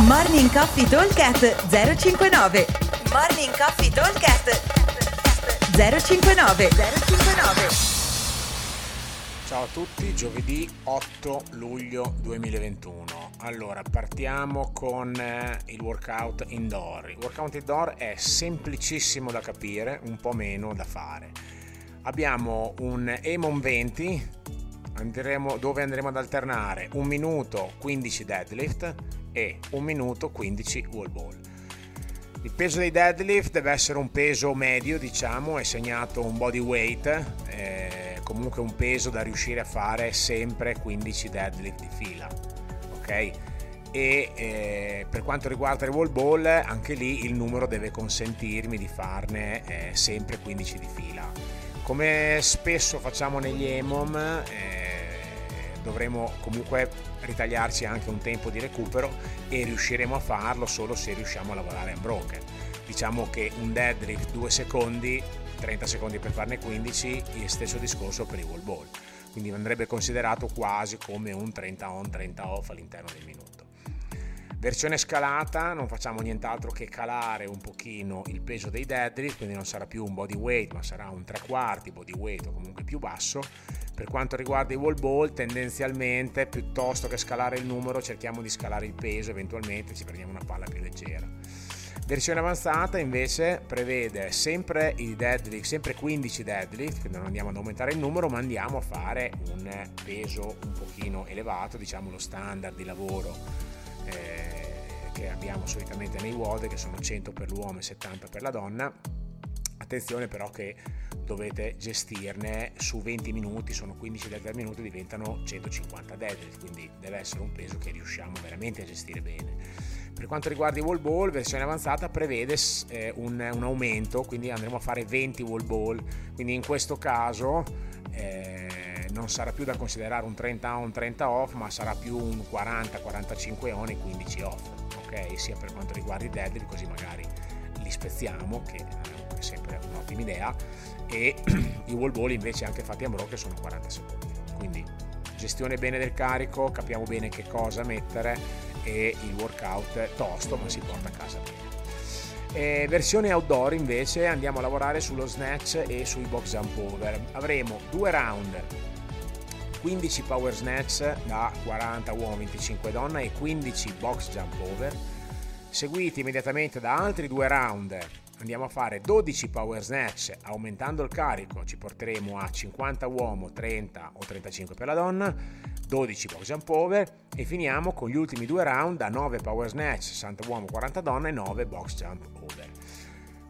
Morning Coffee Talkcast 059 Morning Coffee Talkcast 059 059 Ciao a tutti, giovedì 8 luglio 2021. Allora, partiamo con eh, il workout indoor. Il workout indoor è semplicissimo da capire, un po' meno da fare. Abbiamo un Emon 20 andremo, dove andremo ad alternare un minuto 15 deadlift e un minuto 15 wall ball. Il peso dei deadlift deve essere un peso medio, diciamo, è segnato un body weight, eh, comunque un peso da riuscire a fare sempre 15 deadlift di fila. Ok? E eh, per quanto riguarda il wall ball, anche lì il numero deve consentirmi di farne eh, sempre 15 di fila. Come spesso facciamo negli EMOM, dovremo comunque ritagliarci anche un tempo di recupero e riusciremo a farlo solo se riusciamo a lavorare unbroken. Diciamo che un deadlift 2 secondi, 30 secondi per farne 15, il stesso discorso per i wall ball. Quindi andrebbe considerato quasi come un 30 on, 30 off all'interno del minuto. Versione scalata, non facciamo nient'altro che calare un pochino il peso dei deadlift, quindi non sarà più un body weight, ma sarà un 3 quarti body weight o comunque più basso per quanto riguarda i wall ball, tendenzialmente piuttosto che scalare il numero, cerchiamo di scalare il peso, eventualmente ci prendiamo una palla più leggera. Versione avanzata invece prevede sempre i deadlift, sempre 15 deadlift, quindi non andiamo ad aumentare il numero, ma andiamo a fare un peso un pochino elevato, diciamo lo standard di lavoro eh, che abbiamo solitamente nei WOD, che sono 100 per l'uomo e 70 per la donna. Attenzione però che dovete gestirne su 20 minuti, sono 15 deadlift minuti, diventano 150 deadlift, quindi deve essere un peso che riusciamo veramente a gestire bene. Per quanto riguarda i wall ball, versione avanzata prevede eh, un, un, aumento, quindi andremo a fare 20 wall ball, quindi in questo caso eh, non sarà più da considerare un 30 on, 30 off, ma sarà più un 40-45 on e 15 off, ok? Sia per quanto riguarda i deadlift, così magari li spezziamo, che è sempre un'ottima idea, e i wall ball invece anche fatti a broche sono 40 secondi. Quindi gestione bene del carico, capiamo bene che cosa mettere e il workout tosto ma si porta a casa bene. E versione outdoor invece andiamo a lavorare sullo snatch e sui box jump over. Avremo due round 15 power snatch da 40 uomo 25 donna e 15 box jump over seguiti immediatamente da altri due round andiamo a fare 12 power snatch. Aumentando il carico ci porteremo a 50 uomo 30 o 35 per la donna 12 box jump over e finiamo con gli ultimi due round a 9 power snatch. 60 uomo 40 donna e 9 box jump over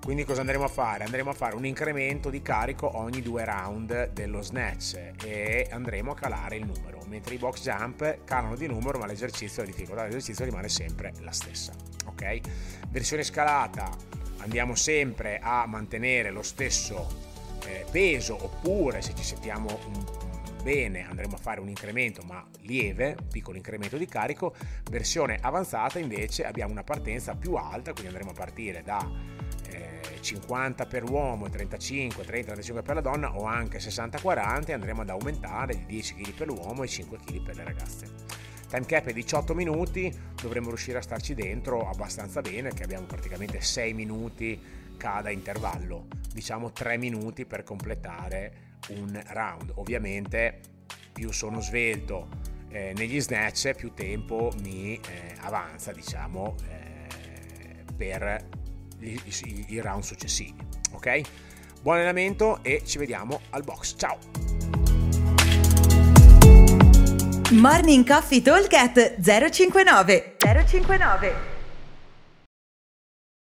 quindi cosa andremo a fare? Andremo a fare un incremento di carico ogni due round dello snatch e andremo a calare il numero, mentre i box jump calano di numero ma l'esercizio, la difficoltà dell'esercizio rimane sempre la stessa. Ok? Versione scalata andiamo sempre a mantenere lo stesso eh, peso oppure se ci sentiamo un, bene andremo a fare un incremento ma lieve, piccolo incremento di carico, versione avanzata invece abbiamo una partenza più alta, quindi andremo a partire da 50 per l'uomo, 35, 30, 35 per la donna o anche 60-40 e andremo ad aumentare di 10 kg per l'uomo e 5 kg per le ragazze time cap è 18 minuti, dovremmo riuscire a starci dentro abbastanza bene, che abbiamo praticamente 6 minuti cada intervallo, diciamo 3 minuti per completare un round. Ovviamente più sono svelto eh, negli snatch, più tempo mi eh, avanza, diciamo, eh, per i, i, round successivi. Ok? Buon allenamento e ci vediamo al box. Ciao! Morning Coffee Talk 059 059